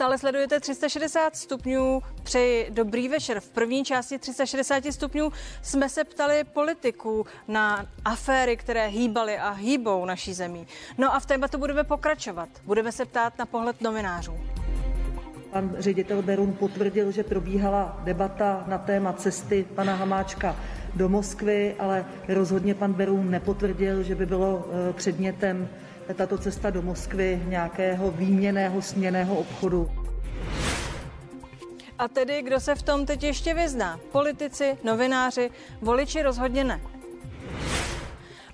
Stále sledujete 360 stupňů. Přeji dobrý večer. V první části 360 stupňů jsme se ptali politiků na aféry, které hýbaly a hýbou naší zemí. No a v tématu budeme pokračovat. Budeme se ptát na pohled novinářů. Pan ředitel Berun potvrdil, že probíhala debata na téma cesty pana Hamáčka do Moskvy, ale rozhodně pan Berun nepotvrdil, že by bylo eh, předmětem tato cesta do Moskvy nějakého výměného směného obchodu. A tedy, kdo se v tom teď ještě vyzná? Politici, novináři, voliči rozhodně ne.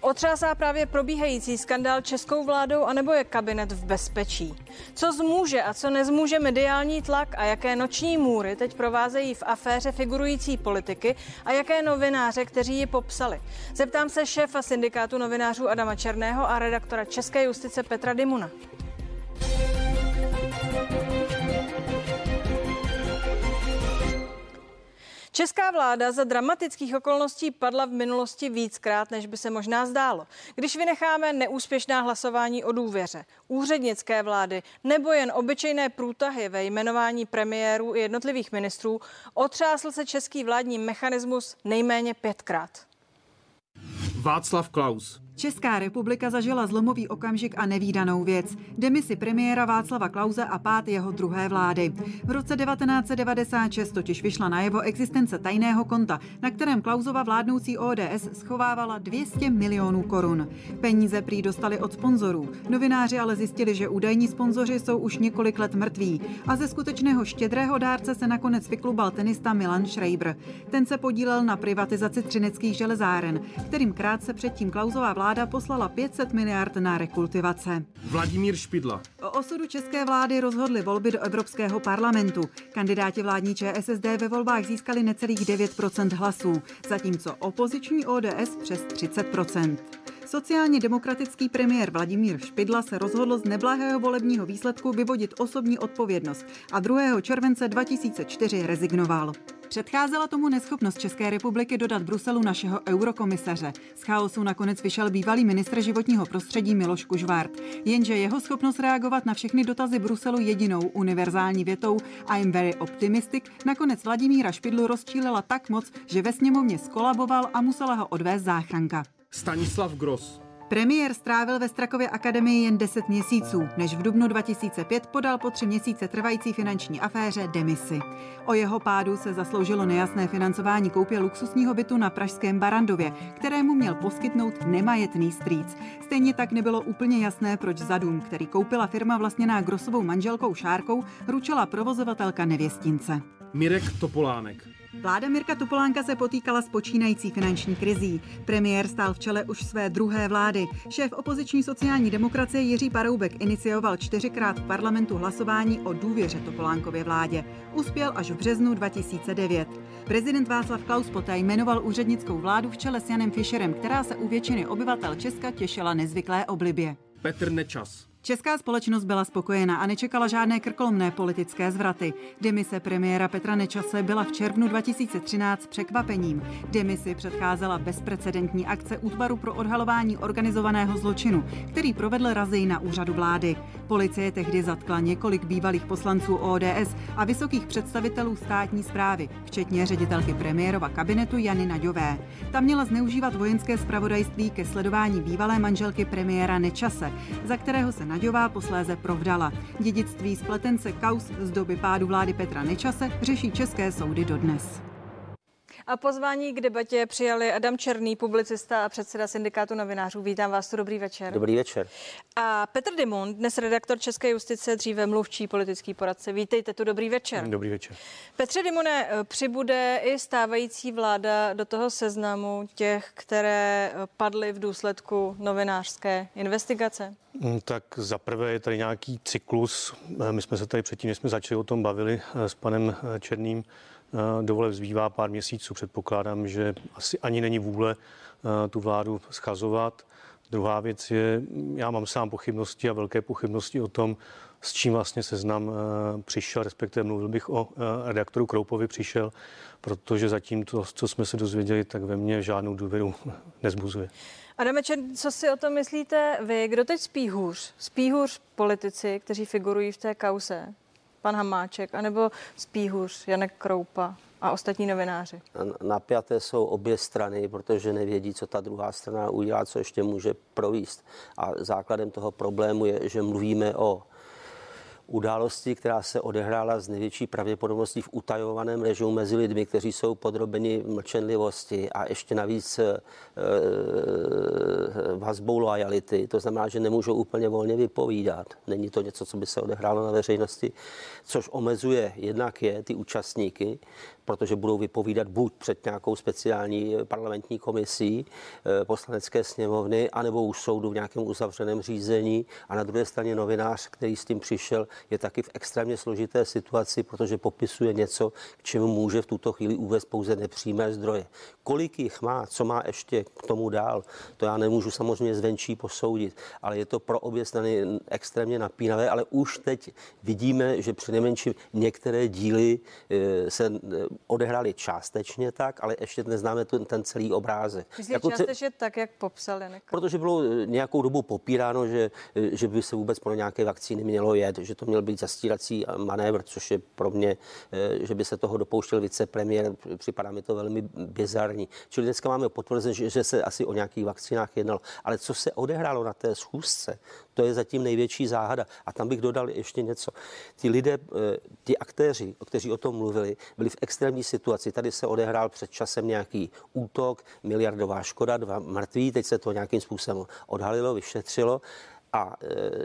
Otřásá právě probíhající skandál českou vládou, anebo je kabinet v bezpečí? Co zmůže a co nezmůže mediální tlak a jaké noční můry teď provázejí v aféře figurující politiky a jaké novináře, kteří ji popsali? Zeptám se šéfa syndikátu novinářů Adama Černého a redaktora České justice Petra Dimuna. Česká vláda za dramatických okolností padla v minulosti víckrát, než by se možná zdálo. Když vynecháme neúspěšná hlasování o důvěře, úřednické vlády nebo jen obyčejné průtahy ve jmenování premiérů i jednotlivých ministrů, otřásl se český vládní mechanismus nejméně pětkrát. Václav Klaus. Česká republika zažila zlomový okamžik a nevýdanou věc. Demisi premiéra Václava Klauze a pát jeho druhé vlády. V roce 1996 totiž vyšla najevo existence tajného konta, na kterém Klauzova vládnoucí ODS schovávala 200 milionů korun. Peníze prý dostali od sponzorů. Novináři ale zjistili, že údajní sponzoři jsou už několik let mrtví. A ze skutečného štědrého dárce se nakonec vyklubal tenista Milan Schreiber. Ten se podílel na privatizaci třineckých železáren, kterým krátce předtím Klauzová vláda vláda poslala 500 miliard na rekultivace. Vladimír Špidla. O osudu české vlády rozhodly volby do Evropského parlamentu. Kandidáti vládní ČSSD ve volbách získali necelých 9% hlasů, zatímco opoziční ODS přes 30%. Sociálně demokratický premiér Vladimír Špidla se rozhodl z neblahého volebního výsledku vyvodit osobní odpovědnost a 2. července 2004 rezignoval. Předcházela tomu neschopnost České republiky dodat Bruselu našeho eurokomisaře. Z chaosu nakonec vyšel bývalý ministr životního prostředí Miloš Kužvart. Jenže jeho schopnost reagovat na všechny dotazy Bruselu jedinou univerzální větou I'm very optimistic nakonec Vladimíra Špidlu rozčílila tak moc, že ve sněmovně skolaboval a musela ho odvést záchranka. Stanislav Gross. Premiér strávil ve Strakově akademii jen 10 měsíců, než v dubnu 2005 podal po tři měsíce trvající finanční aféře demisi. O jeho pádu se zasloužilo nejasné financování koupě luxusního bytu na pražském Barandově, kterému měl poskytnout nemajetný strýc. Stejně tak nebylo úplně jasné, proč za dům, který koupila firma vlastněná Grosovou manželkou Šárkou, ručila provozovatelka nevěstince. Mirek Topolánek. Vláda Mirka Topolánka se potýkala s počínající finanční krizí. Premiér stál v čele už své druhé vlády. Šéf opoziční sociální demokracie Jiří Paroubek inicioval čtyřikrát v parlamentu hlasování o důvěře Topolánkově vládě. Uspěl až v březnu 2009. Prezident Václav Klaus poté jmenoval úřednickou vládu v čele s Janem Fischerem, která se u většiny obyvatel Česka těšila nezvyklé oblibě. Petr Nečas. Česká společnost byla spokojená a nečekala žádné krkolomné politické zvraty. Demise premiéra Petra Nečase byla v červnu 2013 překvapením. Demisi předcházela bezprecedentní akce útvaru pro odhalování organizovaného zločinu, který provedl razy na úřadu vlády. Policie tehdy zatkla několik bývalých poslanců ODS a vysokých představitelů státní zprávy, včetně ředitelky premiérova kabinetu Jany Naďové. Ta měla zneužívat vojenské spravodajství ke sledování bývalé manželky premiéra Nečase, za kterého se Naďová posléze provdala. Dědictví spletence kaus z doby pádu vlády Petra Nečase řeší české soudy dodnes. A pozvání k debatě přijali Adam Černý, publicista a předseda syndikátu novinářů. Vítám vás tu, dobrý večer. Dobrý večer. A Petr Dimon, dnes redaktor České justice, dříve mluvčí politický poradce. Vítejte tu, dobrý večer. Dobrý večer. Petře Dimone, přibude i stávající vláda do toho seznamu těch, které padly v důsledku novinářské investigace? Mm, tak za prvé je tady nějaký cyklus. My jsme se tady předtím, než jsme začali o tom bavili s panem Černým, Eh, dovole zbývá pár měsíců. Předpokládám, že asi ani není vůle eh, tu vládu schazovat. Druhá věc je, já mám sám pochybnosti a velké pochybnosti o tom, s čím vlastně seznam eh, přišel, respektive mluvil bych o redaktoru Kroupovi přišel, protože zatím to, co jsme se dozvěděli, tak ve mně žádnou důvěru nezbuzuje. Adame Čern, co si o tom myslíte vy? Kdo teď spí hůř? Spí hůř politici, kteří figurují v té kause? Pan Hamáček, anebo spí hůř Janek Kroupa a ostatní novináři? Napjaté jsou obě strany, protože nevědí, co ta druhá strana udělá, co ještě může províst. A základem toho problému je, že mluvíme o události, která se odehrála z největší pravděpodobností v utajovaném režimu mezi lidmi, kteří jsou podrobeni mlčenlivosti a ještě navíc e, vazbou lojality. To znamená, že nemůžou úplně volně vypovídat. Není to něco, co by se odehrálo na veřejnosti, což omezuje jednak je ty účastníky, protože budou vypovídat buď před nějakou speciální parlamentní komisí eh, poslanecké sněmovny, anebo u soudu v nějakém uzavřeném řízení. A na druhé straně novinář, který s tím přišel, je taky v extrémně složité situaci, protože popisuje něco, k čemu může v tuto chvíli uvést pouze nepřímé zdroje. Kolik jich má, co má ještě k tomu dál, to já nemůžu samozřejmě zvenčí posoudit, ale je to pro obě strany extrémně napínavé, ale už teď vidíme, že přinejmenším některé díly eh, se eh, odehrály částečně tak, ale ještě neznáme ten, ten celý obrázek. Myslíte jako částečně tak, jak popsal Janek? Protože bylo eh, nějakou dobu popíráno, že, že by se vůbec pro nějaké vakcíny mělo jet, že to měl být zastírací manévr, což je pro mě, že by se toho dopouštěl vicepremiér, připadá mi to velmi bizarní. Čili dneska máme potvrzení, že, se asi o nějakých vakcínách jednalo. Ale co se odehrálo na té schůzce, to je zatím největší záhada. A tam bych dodal ještě něco. Ti lidé, ti aktéři, kteří o tom mluvili, byli v extrémní situaci. Tady se odehrál před časem nějaký útok, miliardová škoda, dva mrtví, teď se to nějakým způsobem odhalilo, vyšetřilo a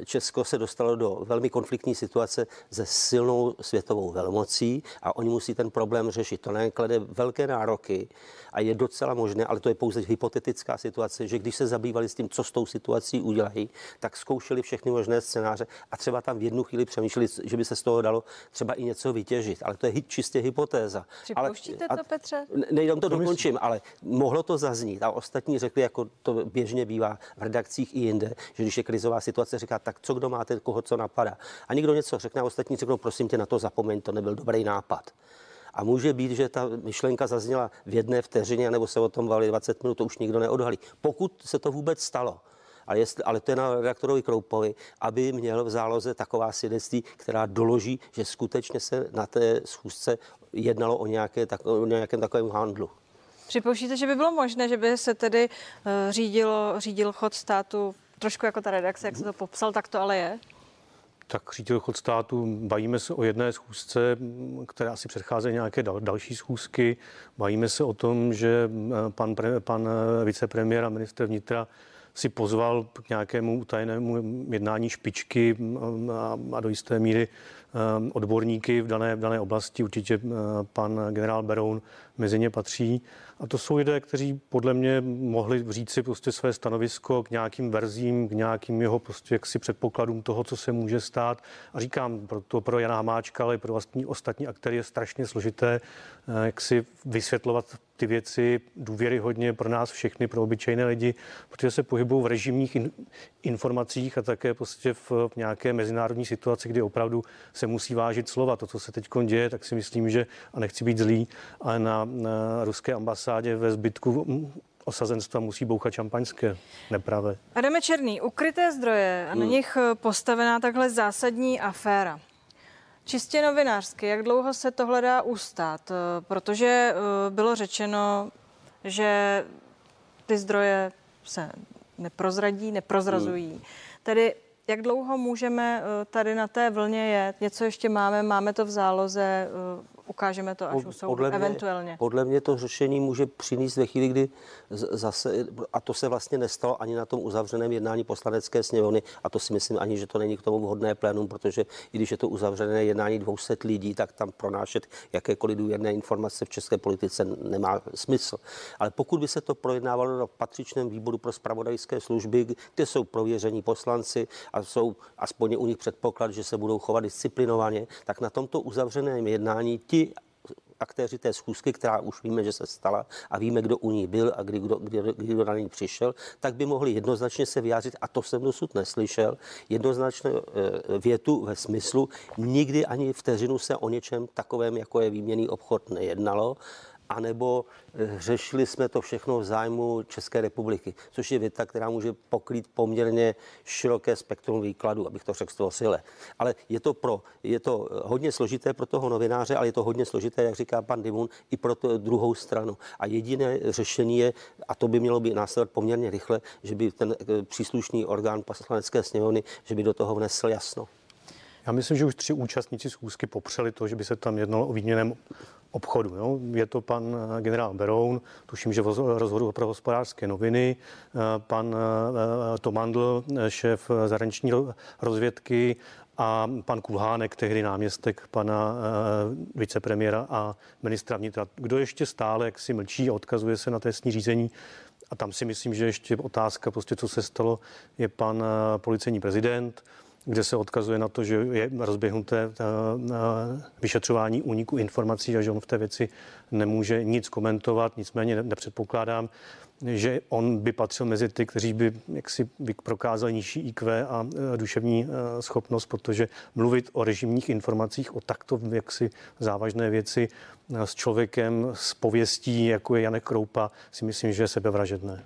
e, Česko se dostalo do velmi konfliktní situace se silnou světovou velmocí a oni musí ten problém řešit. To klade velké nároky a je docela možné, ale to je pouze hypotetická situace, že když se zabývali s tím, co s tou situací udělají, tak zkoušeli všechny možné scénáře a třeba tam v jednu chvíli přemýšleli, že by se z toho dalo třeba i něco vytěžit. Ale to je čistě hypotéza. Připouštíte ale, to, Petře? Nejdem to dokončím, ale mohlo to zaznít a ostatní řekli, jako to běžně bývá v redakcích i jinde, že když je krizová situace, říká, tak co kdo máte, koho co napadá. A někdo něco řekne a ostatní řeknou, prosím tě, na to zapomeň, to nebyl dobrý nápad. A může být, že ta myšlenka zazněla v jedné vteřině, nebo se o tom vali 20 minut, to už nikdo neodhalí. Pokud se to vůbec stalo, ale, jest, ale to je na redaktorovi Kroupovi, aby měl v záloze taková svědectví, která doloží, že skutečně se na té schůzce jednalo o, nějaké, tak, o nějakém takovém handlu. Připouštíte, že by bylo možné, že by se tedy uh, řídilo, řídil chod státu trošku jako ta redakce, jak se to popsal, tak to ale je? Tak řídil chod státu, bavíme se o jedné schůzce, která asi předchází nějaké dal, další schůzky. Bavíme se o tom, že pan, pre, pan vicepremiér a minister vnitra si pozval k nějakému utajenému jednání špičky a, a do jisté míry odborníky v dané, v dané oblasti. Určitě pan generál Beroun mezi ně patří. A to jsou lidé, kteří podle mě mohli říct si prostě své stanovisko k nějakým verzím, k nějakým jeho prostě jaksi předpokladům toho, co se může stát. A říkám, pro to pro Jana Hamáčka, ale i pro vlastní ostatní aktéry je strašně složité, eh, jak si vysvětlovat ty věci důvěryhodně pro nás všechny, pro obyčejné lidi, protože se pohybují v režimních in, informacích a také prostě v, v nějaké mezinárodní situaci, kdy opravdu se musí vážit slova. To, co se teď děje, tak si myslím, že, a nechci být zlý, ale na, na ruské ambasádě ve zbytku osazenstva musí bouchat šampaňské, nepravé. Adame Černý, ukryté zdroje a na hmm. nich postavená takhle zásadní aféra. Čistě novinářsky, jak dlouho se tohle dá ustát? Protože eh, bylo řečeno, že ty zdroje se neprozradí, neprozrazují. Hmm. Tedy jak dlouho můžeme eh, tady na té vlně jet? Něco ještě máme, máme to v záloze, eh, ukážeme to až u soudu, podle mě, eventuálně. Podle mě to řešení může přinést ve chvíli, kdy zase, a to se vlastně nestalo ani na tom uzavřeném jednání poslanecké sněmovny, a to si myslím ani, že to není k tomu vhodné plénum, protože i když je to uzavřené jednání 200 lidí, tak tam pronášet jakékoliv důvěrné informace v české politice nemá smysl. Ale pokud by se to projednávalo na patřičném výboru pro spravodajské služby, kde jsou prověření poslanci a jsou aspoň u nich předpoklad, že se budou chovat disciplinovaně, tak na tomto uzavřeném jednání ti aktéři té schůzky, která už víme, že se stala a víme, kdo u ní byl a kdy kdo, kdy, kdy kdo na ní přišel, tak by mohli jednoznačně se vyjádřit, a to jsem dosud neslyšel, jednoznačně eh, větu ve smyslu, nikdy ani vteřinu se o něčem takovém, jako je výměný obchod, nejednalo anebo eh, řešili jsme to všechno v zájmu České republiky, což je věta, která může pokrýt poměrně široké spektrum výkladu, abych to řekl z toho sile. Ale je to, pro, je to hodně složité pro toho novináře, ale je to hodně složité, jak říká pan Dimun, i pro tu druhou stranu. A jediné řešení je, a to by mělo být následovat poměrně rychle, že by ten eh, příslušný orgán poslanecké sněmovny, že by do toho vnesl jasno. Já myslím, že už tři účastníci schůzky popřeli to, že by se tam jednalo o výměném obchodu. Jo. Je to pan eh, generál Beroun, tuším, že v rozhodu pro hospodářské noviny, eh, pan eh, Tomandl, šéf zahraniční rozvědky a pan Kulhánek, tehdy náměstek pana vicepremiéra a ministra vnitra. Kdo ještě stále jak si mlčí a odkazuje se na trestní řízení, a tam si myslím, že ještě otázka, prostě co se stalo, je pan policejní prezident, kde se odkazuje na to, že je rozběhnuté vyšetřování úniku informací a že on v té věci nemůže nic komentovat, nicméně nepředpokládám, že on by patřil mezi ty, kteří by jaksi prokázali nižší IQ a duševní schopnost, protože mluvit o režimních informacích, o takto jaksi závažné věci s člověkem s pověstí, jako je Janek Kroupa, si myslím, že je sebevražedné.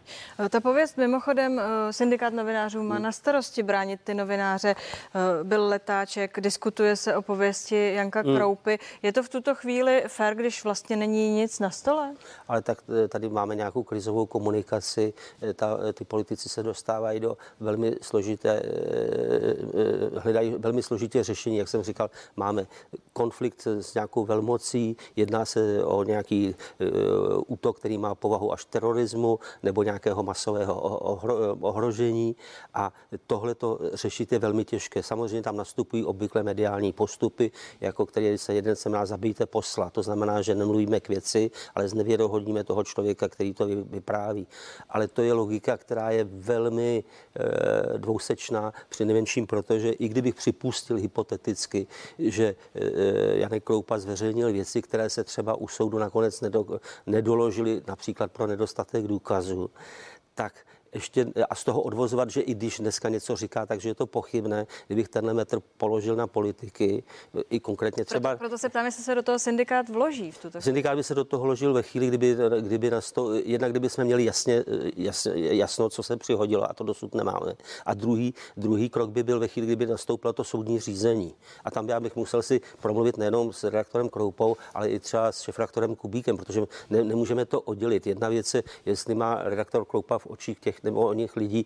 Ta pověst mimochodem eh, syndikát novinářů má na starosti bránit ty novináře. Eh, byl letáček, diskutuje se o pověsti Janka hmm. Kroupy. Je to v tuto chvíli fér, když vlastně není nic na stole? Ale tak eh, tady máme nějakou krizovou komunikaci. Ta, ty politici se dostávají do velmi složité, hledají velmi složitě řešení. Jak jsem říkal, máme konflikt s nějakou velmocí, jedna Jedná se o nějaký uh, útok, který má povahu až terorismu nebo nějakého masového ohro, ohrožení a tohle to řešit je velmi těžké. Samozřejmě tam nastupují obvykle mediální postupy, jako který se jeden se má zabijte posla. To znamená, že nemluvíme k věci, ale znevěrohodníme toho člověka, který to vypráví. Ale to je logika, která je velmi e, dvousečná, při nejmenším protože i kdybych připustil hypoteticky, že e, Janek Kroupa zveřejnil věci, které se třeba u soudu nakonec nedoložili, například pro nedostatek důkazů, tak ještě a z toho odvozovat, že i když dneska něco říká, takže je to pochybné, kdybych tenhle metr položil na politiky, i konkrétně třeba... Proto, proto se ptám, jestli se do toho syndikát vloží v tuto Syndikát by se do toho vložil ve chvíli, kdyby, kdyby na sto, jednak kdyby jsme měli jasně, jasně, jasno, co se přihodilo a to dosud nemáme. A druhý, druhý krok by byl ve chvíli, kdyby nastoupilo to soudní řízení. A tam já bych musel si promluvit nejenom s redaktorem Kroupou, ale i třeba s šefredaktorem Kubíkem, protože ne, nemůžeme to oddělit. Jedna věc je, jestli má redaktor Kroupa v očích těch nebo o nich lidí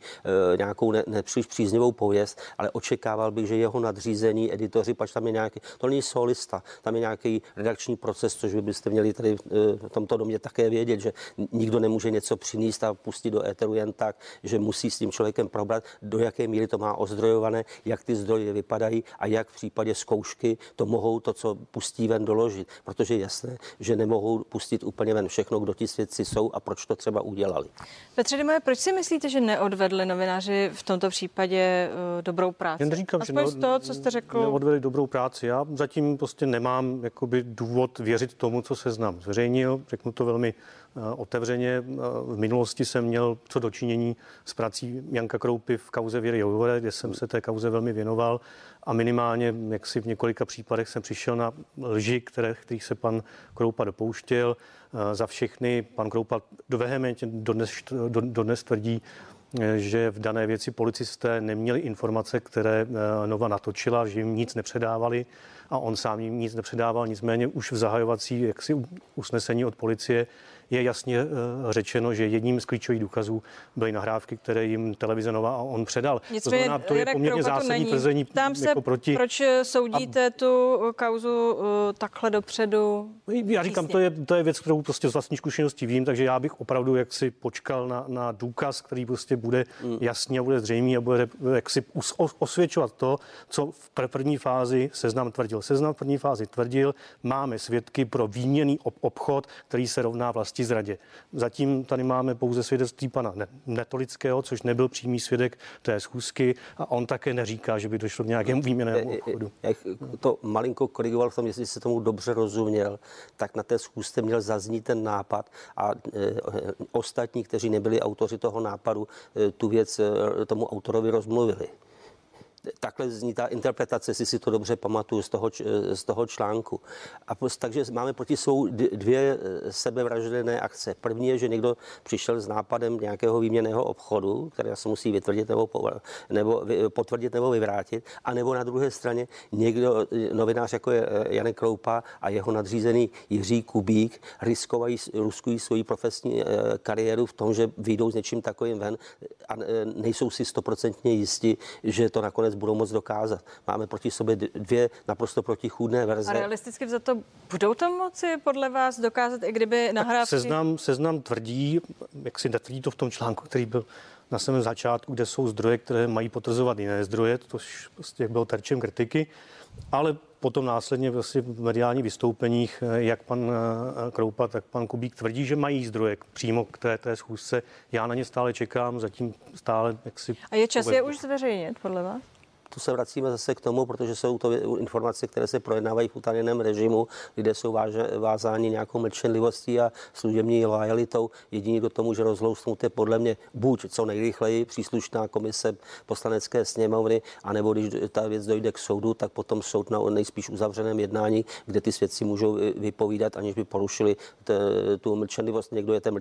e, nějakou ne, nepříliš příznivou pověst, ale očekával bych, že jeho nadřízení editoři, pač tam je nějaký, to není solista, tam je nějaký redakční proces, což by byste měli tady e, v tomto domě také vědět, že nikdo nemůže něco přinést a pustit do éteru jen tak, že musí s tím člověkem probrat, do jaké míry to má ozdrojované, jak ty zdroje vypadají a jak v případě zkoušky to mohou to, co pustí ven, doložit. Protože je jasné, že nemohou pustit úplně ven všechno, kdo ti svědci jsou a proč to třeba udělali. Petře Dimoje, proč si myslíte, že neodvedli novináři v tomto případě uh, dobrou práci? Jen říkám, Aspoň že z toho, co jste řekl. Neodvedli dobrou práci. Já zatím prostě nemám jakoby důvod věřit tomu, co se znám. Zveřejnil, řeknu to velmi uh, otevřeně. Uh, v minulosti jsem měl co dočinění s prací Janka Kroupy v kauze Věry Jouvore, kde jsem se té kauze velmi věnoval a minimálně, jak si v několika případech jsem přišel na lži, které, kterých se pan Kroupa dopouštěl. Za všechny pan Kroupa vehementně dodnes, dodnes tvrdí, že v dané věci policisté neměli informace, které eh, Nova natočila, že jim nic nepředávali a on sám jim nic nepředával. Nicméně už v zahajovací jaksi usnesení od policie je jasně eh, řečeno, že jedním z klíčových důkazů byly nahrávky, které jim televize Nova a on předal. Nicméně, to znamená, to je poměrně zásadní tvrzení Ptám se, jako proti. proč soudíte a... tu kauzu uh, takhle dopředu? Já říkám, to je, to je věc, kterou prostě z vlastní zkušenosti vím, takže já bych opravdu jaksi počkal na, na důkaz, který prostě bude mm. jasný a bude zřejmý a bude jaksi osvědčovat to, co v první fázi seznam tvrdil. Seznam v první fázi tvrdil, máme svědky pro výměný obchod, který se rovná vlastně části zradě. Zatím tady máme pouze svědectví pana Netolického, což nebyl přímý svědek té schůzky a on také neříká, že by došlo k nějakému výměnému obchodu. Jak to malinko korigoval v tom, jestli se tomu dobře rozuměl, tak na té schůzce měl zaznít ten nápad a ostatní, kteří nebyli autoři toho nápadu, tu věc tomu autorovi rozmluvili. Takhle zní ta interpretace, si si to dobře pamatuju z toho, z toho článku. A post, takže máme proti jsou dvě eh, sebevražedné akce. První je, že někdo přišel s nápadem nějakého výměného obchodu, který se musí vytvrdit nebo, nebo potvrdit nebo vyvrátit, a nebo na druhé straně někdo, eh, novinář jako je eh, Janek Kroupa a jeho nadřízený Jiří Kubík, riskovají, ruskují svoji profesní kariéru v tom, že vyjdou s něčím takovým ven a nejsou si stoprocentně jisti, že to nakonec budou moc dokázat. Máme proti sobě dvě naprosto protichůdné verze. A realisticky za to budou to moci podle vás dokázat, i kdyby nahrávky... Seznam, seznam tvrdí, jak si netvrdí to v tom článku, který byl na samém začátku, kde jsou zdroje, které mají potvrzovat jiné zdroje, to prostě bylo terčem kritiky, ale potom následně vlastně v mediálních vystoupeních, jak pan eh, Kroupa, tak pan Kubík tvrdí, že mají zdroje přímo k té, té schůzce. Já na ně stále čekám, zatím stále jak si... A je čas je už zveřejnit, podle vás? Tu se vracíme zase k tomu, protože jsou to informace, které se projednávají v utajeném režimu, kde jsou vázáni nějakou mlčenlivostí a služební lojalitou. Jediný, kdo to může rozlousnout, je podle mě buď co nejrychleji příslušná komise poslanecké sněmovny, anebo když ta věc dojde k soudu, tak potom soud na nejspíš uzavřeném jednání, kde ty svědci můžou vypovídat, aniž by porušili t, tu mlčenlivost. Někdo je té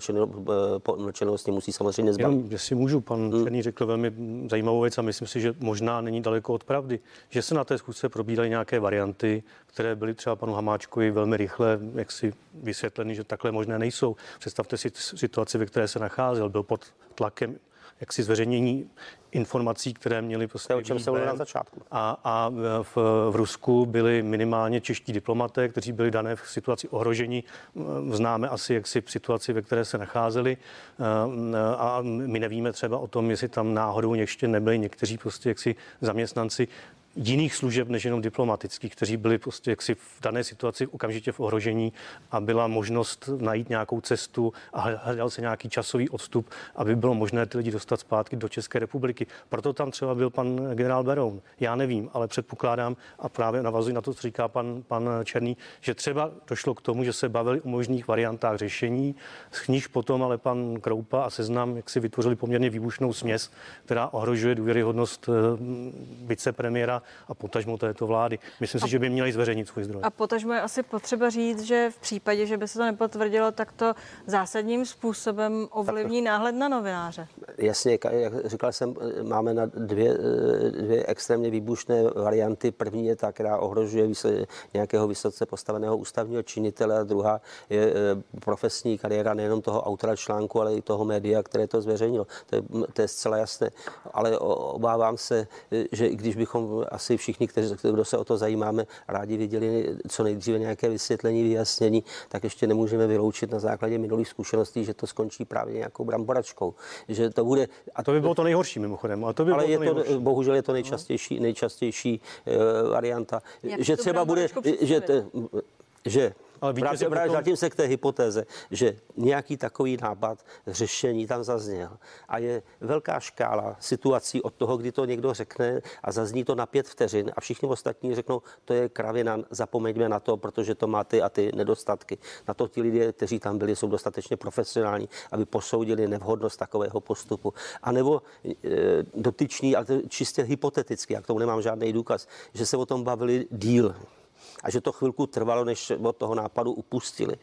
mlčenlivosti musí samozřejmě zbavit. Jenom, jestli můžu, pan hmm. Černý řekl velmi zajímavou věc a myslím si, že možná není daleko daleko od pravdy, že se na té schůzce probíraly nějaké varianty, které byly třeba panu Hamáčkovi velmi rychle jak si vysvětleny, že takhle možné nejsou. Představte si situaci, ve které se nacházel, byl pod tlakem jak si zveřejnění informací, které měly prostě. O čem se na začátku. A, a v, v Rusku byli minimálně čeští diplomaté, kteří byli dané v situaci ohrožení. Známe asi jaksi situaci, ve které se nacházeli. A my nevíme třeba o tom, jestli tam náhodou ještě nebyli někteří prostě jaksi zaměstnanci jiných služeb než jenom diplomatických, kteří byli prostě jaksi v dané situaci okamžitě v ohrožení a byla možnost najít nějakou cestu a hledal se nějaký časový odstup, aby bylo možné ty lidi dostat zpátky do České republiky. Proto tam třeba byl pan generál Beroun. Já nevím, ale předpokládám a právě navazuji na to, co říká pan, pan Černý, že třeba došlo k tomu, že se bavili o možných variantách řešení, z níž potom ale pan Kroupa a Seznam jak si vytvořili poměrně výbušnou směs, která ohrožuje důvěryhodnost eh, a potažmo této vlády. Myslím a, si, že by měli zveřejnit svůj zdroj. A potažmo je asi potřeba říct, že v případě, že by se to nepotvrdilo, tak to zásadním způsobem ovlivní náhled na novináře. Jasně, jak říkal jsem, máme na dvě, dvě extrémně výbušné varianty. První je ta, která ohrožuje nějakého vysoce postaveného ústavního činitele a druhá je e, profesní kariéra nejenom toho autora článku, ale i toho média, které to zveřejnilo. To je, to je zcela jasné. Ale obávám se, e, že když bychom asi všichni, kteří, kdo se o to zajímáme, rádi viděli co nejdříve nějaké vysvětlení, vyjasnění, tak ještě nemůžeme vyloučit na základě minulých zkušeností, že to skončí právě nějakou bramboračkou. Že to bude. A to by bylo to nejhorší mimochodem. Ale, to by ale bylo je to, to, bohužel je to nejčastější, nejčastější uh, varianta. Jak že třeba bude, že, že ale Vrátím, potom... vrátím se k té hypotéze, že nějaký takový nápad řešení tam zazněl. A je velká škála situací od toho, kdy to někdo řekne a zazní to na pět vteřin a všichni ostatní řeknou, to je kravina, zapomeňme na to, protože to má ty a ty nedostatky. Na to ti lidé, kteří tam byli, jsou dostatečně profesionální, aby posoudili nevhodnost takového postupu. A nebo e, dotyční, ale čistě hypoteticky, jak tomu nemám žádný důkaz, že se o tom bavili díl a že to chvilku trvalo, než od toho nápadu upustili.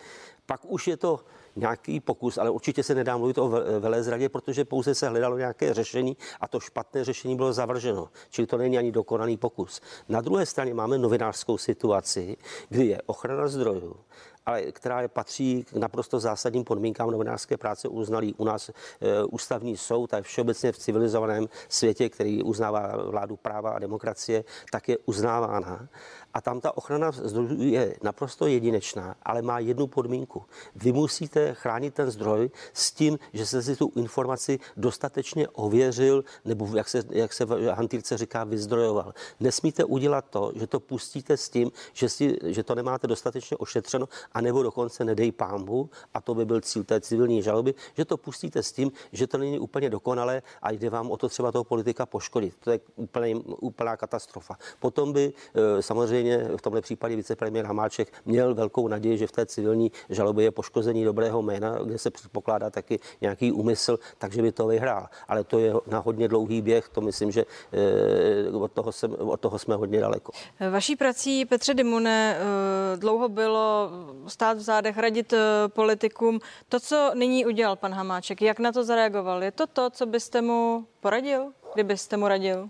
Pak už je to nějaký pokus, ale určitě se nedá mluvit o velezradě, protože pouze se hledalo nějaké řešení a to špatné řešení bylo zavrženo. Čili to není ani dokonaný pokus. Na druhé straně máme novinářskou situaci, kdy je ochrana zdrojů, ale která patří k naprosto zásadním podmínkám novinářské práce, uznalý u nás e, ústavní soud a všeobecně v civilizovaném světě, který uznává vládu práva a demokracie, tak je uznávána. A tam ta ochrana zdrojů je naprosto jedinečná, ale má jednu podmínku. Vy musíte chránit ten zdroj s tím, že se si tu informaci dostatečně ověřil, nebo jak se, jak se v hantýrce říká, vyzdrojoval. Nesmíte udělat to, že to pustíte s tím, že, si, že to nemáte dostatečně ošetřeno anebo dokonce nedej pámbu, a to by byl cíl té civilní žaloby, že to pustíte s tím, že to není úplně dokonalé a jde vám o to třeba toho politika poškodit. To je úplně, úplná katastrofa. Potom by eh, samozřejmě v tomhle případě vicepremiér Hamáček měl velkou naději, že v té civilní žalobě je poškození dobrého jména, kde se předpokládá taky nějaký úmysl, takže by to vyhrál. Ale to je na hodně dlouhý běh, to myslím, že eh, od toho, jsem, od toho jsme hodně daleko. Vaší prací, Petře Dimune, eh, dlouho bylo stát v zádech, radit politikům. To, co nyní udělal pan Hamáček, jak na to zareagoval? Je to to, co byste mu poradil, kdybyste mu radil?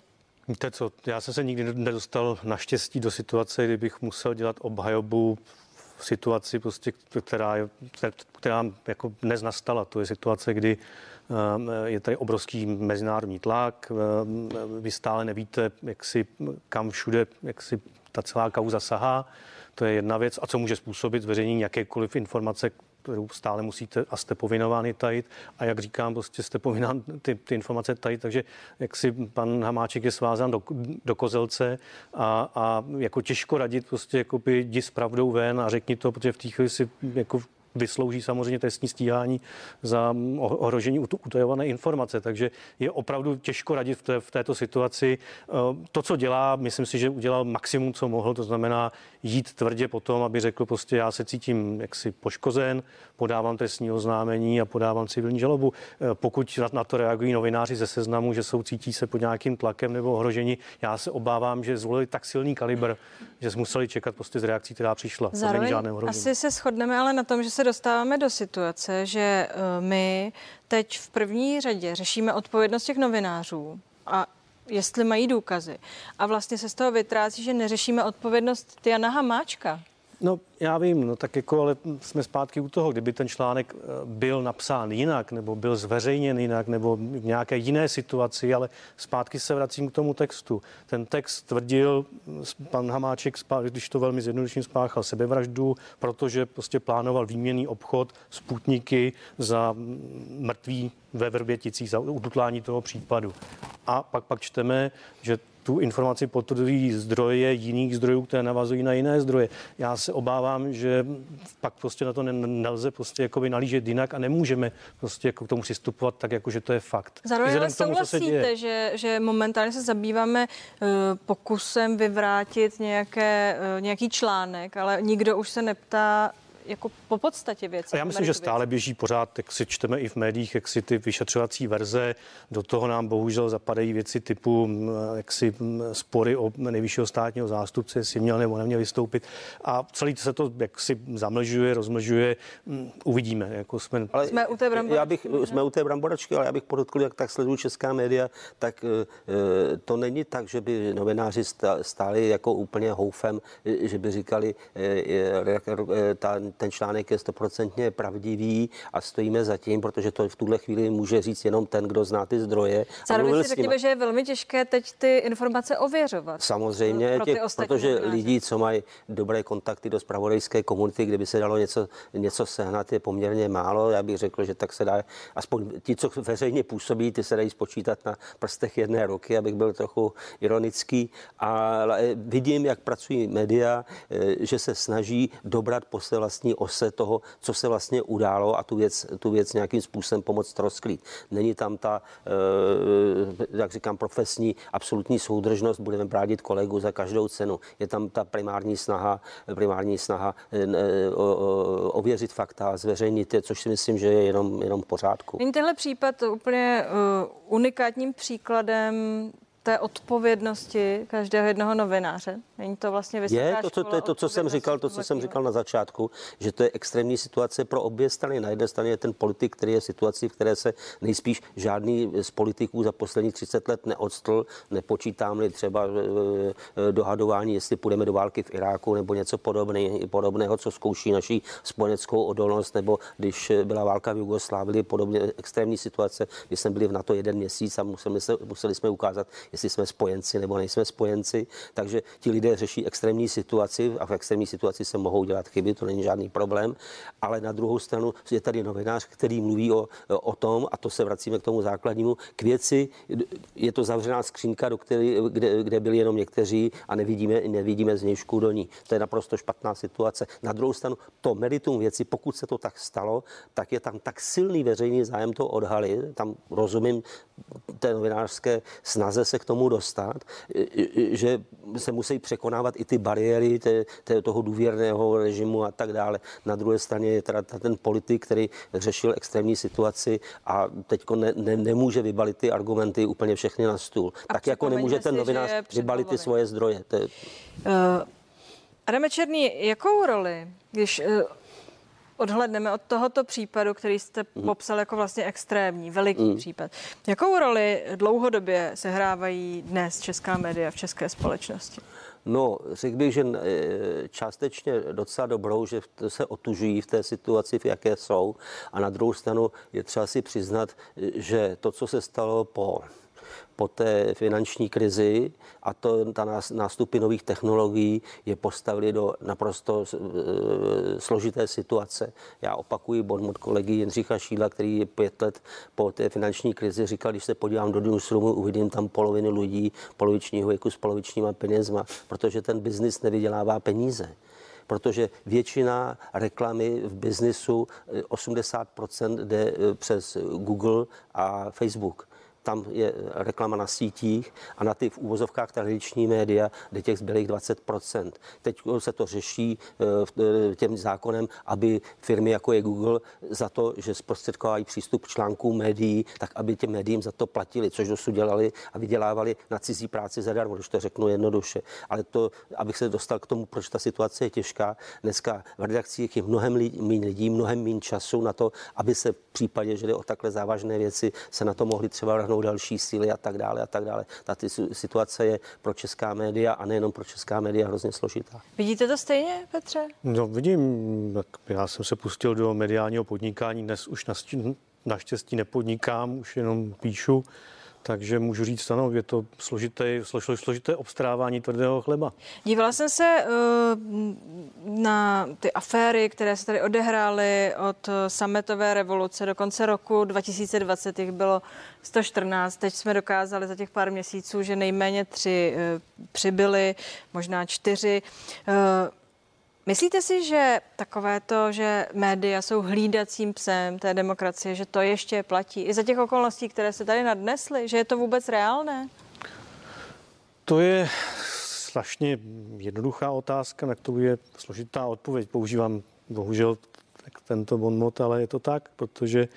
Víte co, já jsem se nikdy nedostal naštěstí do situace, kdybych musel dělat obhajobu v situaci, prostě, která, která jako dnes nastala. To je situace, kdy um, je tady obrovský mezinárodní tlak, um, vy stále nevíte, jak si, kam všude jak si ta celá kauza sahá. To je jedna věc. A co může způsobit zveřejnění jakékoliv informace, kterou stále musíte a jste povinovány tajit. A jak říkám, prostě jste povinán ty, ty informace tajit, takže jak si pan Hamáček je svázán do, do kozelce a, a jako těžko radit prostě jako by jdi s pravdou ven a řekni to, protože v té chvíli si jako vyslouží samozřejmě trestní stíhání za ohrožení utajované informace. Takže je opravdu těžko radit v, té, v této situaci. Eh, to, co dělá, myslím si, že udělal maximum, co mohl, to znamená jít tvrdě potom, aby řekl prostě já se cítím jaksi poškozen, podávám trestní oznámení a podávám civilní žalobu. Eh, pokud na to reagují novináři ze seznamu, že jsou cítí se pod nějakým tlakem nebo ohrožení, já se obávám, že zvolili tak silný kalibr, že jsme museli čekat prostě z reakcí, která přišla. Zároveň asi se shodneme ale na tom, že se dostáváme do situace, že eh, my teď v první řadě řešíme odpovědnost těch novinářů a jestli mají důkazy. A vlastně se z toho vytrácí, že neřešíme odpovědnost Tiana Hamáčka. No, já vím, no tak jako, ale jsme zpátky u toho, kdyby ten článek eh, byl napsán jinak, nebo byl zveřejněn jinak, nebo v nějaké jiné situaci, ale zpátky se vracím k tomu textu. Ten text tvrdil, pan Hamáček, když to velmi zjednoduším, spáchal sebevraždu, protože prostě plánoval výměný obchod s putníky za mrtvý ve Vrběticích, za ututlání toho případu. A pak pak čteme, že tu informaci potvrdují zdroje jiných zdrojů, které navazují na jiné zdroje. Já se obávám, že pak prostě na to nelze prostě jakoby nalížet jinak a nemůžeme prostě jako k tomu přistupovat tak, jako že to je fakt. Zároveň ale souhlasíte, že, že momentálně se zabýváme uh, pokusem vyvrátit nějaké, uh, nějaký článek, ale nikdo už se neptá, jako po podstatě věci. A já myslím, že stále běží pořád, jak si čteme i v médiích, jak si ty vyšetřovací verze, do toho nám bohužel zapadají věci typu jak si spory o nejvyššího státního zástupce, jestli měl nebo neměl vystoupit. A celý se to jak si zamlžuje, rozmlžuje, uvidíme. Jako jsme... Ale jsme u té bramboračky. Já bych, jsme u té bramboračky, ale já bych podotkl, jak tak sleduju česká média, tak e, to není tak, že by novináři stáli jako úplně houfem, že by říkali, e, ta, ten článek je stoprocentně pravdivý a stojíme za tím, protože to v tuhle chvíli může říct jenom ten, kdo zná ty zdroje. Zároveň si řekněme, že je velmi těžké teď ty informace ověřovat. Samozřejmě, pro těch, protože lidi, co mají dobré kontakty do spravodajské komunity, kde by se dalo něco, něco sehnat, je poměrně málo. Já bych řekl, že tak se dá, aspoň ti, co veřejně působí, ty se dají spočítat na prstech jedné roky, abych byl trochu ironický. Ale vidím, jak pracují média, eh, že se snaží dobrat vlastně vlastní ose toho, co se vlastně událo a tu věc, tu věc nějakým způsobem pomoct rozklít. Není tam ta, eh, jak říkám, profesní absolutní soudržnost, budeme bránit kolegu za každou cenu. Je tam ta primární snaha, primární snaha eh, eh, ověřit fakta, zveřejnit je, což si myslím, že je jenom, jenom v pořádku. Není tenhle případ úplně unikátním příkladem té odpovědnosti každého jednoho novináře. Není to vlastně Je to, to, to, je to, co jsem říkal, to, co jsem říkal na začátku, že to je extrémní situace pro obě strany. Na jedné straně je ten politik, který je v situaci, v které se nejspíš žádný z politiků za poslední 30 let neodstl. Nepočítám-li třeba e, e, dohadování, jestli půjdeme do války v Iráku nebo něco podobné, podobného, co zkouší naší spojeneckou odolnost, nebo když byla válka v Jugoslávii, podobně extrémní situace, kdy jsme byli v NATO jeden měsíc a museli, se, museli jsme ukázat, jestli jsme spojenci nebo nejsme spojenci. Takže ti lidé řeší extrémní situaci a v extrémní situaci se mohou dělat chyby, to není žádný problém. Ale na druhou stranu je tady novinář, který mluví o, o tom, a to se vracíme k tomu základnímu, k věci, je to zavřená skřínka, do který, kde, kde byli jenom někteří a nevidíme, nevidíme znějšku do ní. To je naprosto špatná situace. Na druhou stranu to meritum věci, pokud se to tak stalo, tak je tam tak silný veřejný zájem to odhalit. Tam rozumím té novinářské snaze se k tomu dostat, že se musí překonávat i ty bariéry té, té, toho důvěrného režimu a tak dále. Na druhé straně je teda ten politik, který řešil extrémní situaci a teď ne, ne, nemůže vybalit ty argumenty úplně všechny na stůl. A tak jako nemůže ten novinář vybalit ty svoje zdroje. To je... uh, Adame Černý, jakou roli, když uh, odhledneme od tohoto případu, který jste mm. popsal jako vlastně extrémní, veliký mm. případ. Jakou roli dlouhodobě sehrávají dnes česká média v české společnosti? No, řekl bych, že e, částečně docela dobrou, že se otužují v té situaci, v jaké jsou. A na druhou stranu je třeba si přiznat, že to, co se stalo po po té finanční krizi a to ta nástupy nových technologií je postavili do naprosto e, složité situace. Já opakuji bod kolegy Jindřicha Šídla, který je pět let po té finanční krizi říkal, když se podívám do newsroomu, uvidím tam polovinu lidí polovičního věku s polovičníma penězma, protože ten biznis nevydělává peníze protože většina reklamy v biznisu 80% e, jde e, přes Google a Facebook tam je reklama na sítích a na ty v úvozovkách tradiční média jde těch zbylých 20%. Teď se to řeší eh, eh, těm zákonem, aby firmy jako je Google za to, že zprostředkovají přístup k článkům médií, tak aby těm médiím za to platili, což dosud dělali a vydělávali na cizí práci zadarmo, když to řeknu jednoduše. Ale to, abych se dostal k tomu, proč ta situace je těžká, dneska v redakcích je mnohem méně lidí, mnohem méně času na to, aby se v případě, že jde o takhle závažné věci, se na to mohli třeba vrhnout další síly a tak dále a tak dále. Ta situace je pro česká média a nejenom pro česká média hrozně složitá. Vidíte to stejně, Petře? No vidím, tak já jsem se pustil do mediálního podnikání, dnes už naštěstí nepodnikám, už jenom píšu. Takže můžu říct, ano, je to složité, složité obstrávání tvrdého chleba. Dívala jsem se uh, na ty aféry, které se tady odehrály od sametové revoluce do konce roku 2020. Jich bylo 114. Teď jsme dokázali za těch pár měsíců, že nejméně tři uh, přibyly, možná čtyři. Uh, Myslíte si, že takové to, že média jsou hlídacím psem té demokracie, že to ještě platí i za těch okolností, které se tady nadnesly, že je to vůbec reálné? To je strašně jednoduchá otázka, na kterou je složitá odpověď. Používám bohužel tak tento bonmot, ale je to tak, protože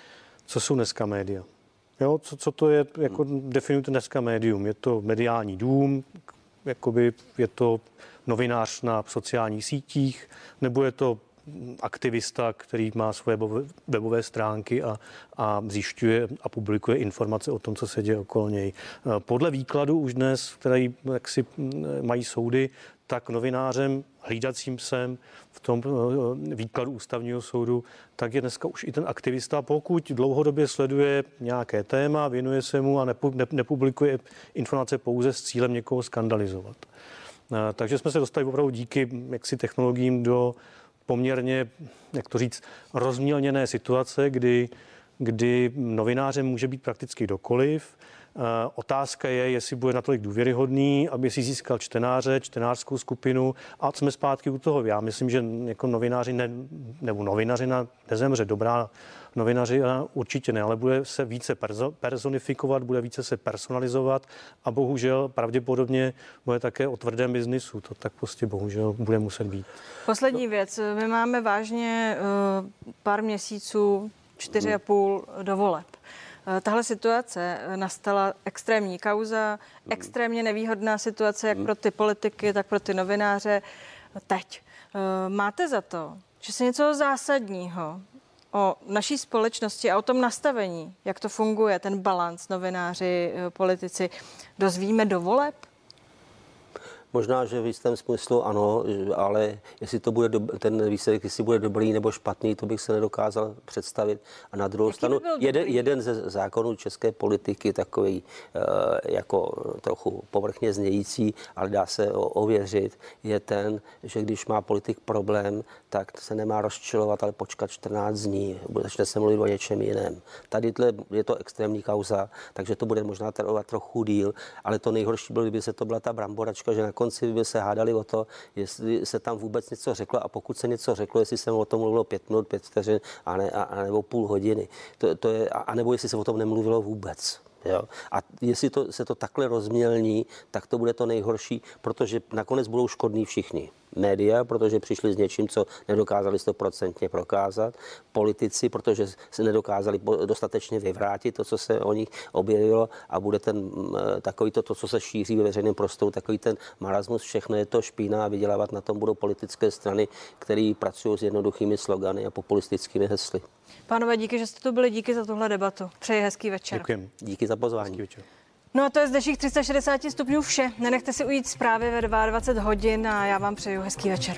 co jsou dneska média? Jo, co, co to je, jako definujete dneska médium? Je to mediální dům, jakoby je to novinář na sociálních sítích, nebo je to aktivista, který má svoje webové stránky a, a zjišťuje a publikuje informace o tom, co se děje okolo něj. Podle výkladu už dnes, který jak si mají soudy, tak novinářem, hlídacím psem v tom eh, výkladu ústavního soudu, tak je dneska už i ten aktivista, pokud dlouhodobě sleduje nějaké téma, věnuje se mu a nepublikuje informace pouze s cílem někoho skandalizovat. Eh, takže jsme se dostali opravdu díky jaksi technologiím do poměrně, jak to říct, rozmělněné situace, kdy, kdy novinářem může být prakticky dokoliv. Eh, otázka je, jestli bude natolik důvěryhodný, aby si získal čtenáře, čtenářskou skupinu a jsme zpátky u toho. Já myslím, že jako novináři ne, nebo novinařina nezemře dobrá novinaři určitě ne, ale bude se více perzo, personifikovat, bude více se personalizovat a bohužel pravděpodobně bude také o tvrdém biznisu. To tak prostě bohužel bude muset být. Poslední věc. My máme vážně uh, pár měsíců, čtyři a půl do voleb. Eh, tahle situace eh, nastala extrémní kauza, extrémně nevýhodná situace jak pro ty politiky, tak pro ty novináře teď. Máte za to, že se něco zásadního o naší společnosti a o tom nastavení, jak to funguje, ten balans novináři, eh, politici, dozvíme do voleb? Možná, že v jistém smyslu ano, ale jestli to bude do, ten výsledek, jestli bude dobrý nebo špatný, to bych se nedokázal představit. A na druhou stranu, jeden, jeden ze zákonů české politiky, takový uh, jako trochu povrchně znějící, ale dá se ověřit, je ten, že když má politik problém, tak se nemá rozčilovat, ale počkat 14 dní, začne se mluvit o něčem jiném. Tady je to extrémní kauza, takže to bude možná trvat trochu díl, ale to nejhorší bylo, kdyby se to byla ta bramboračka, že na konci by se hádali o to, jestli se tam vůbec něco řeklo a pokud se něco řeklo, jestli se o tom mluvilo pět minut, pět vteřin a, ne, a, a nebo půl hodiny. To, to je, a, nebo jestli se o tom nemluvilo vůbec. Jo? A jestli to, se to takhle rozmělní, tak to bude to nejhorší, protože nakonec budou škodní všichni média, protože přišli s něčím, co nedokázali stoprocentně prokázat, politici, protože se nedokázali dostatečně vyvrátit to, co se o nich objevilo a bude ten takový to, to, co se šíří ve veřejném prostoru, takový ten marasmus, všechno je to špína a vydělávat na tom budou politické strany, které pracují s jednoduchými slogany a populistickými hesly. Pánové, díky, že jste tu byli, díky za tuhle debatu. Přeji hezký večer. Děkujem. Díky za pozvání. Hezký večer. No a to je z dnešních 360 stupňů vše. Nenechte si ujít zprávy ve 22 hodin a já vám přeju hezký večer.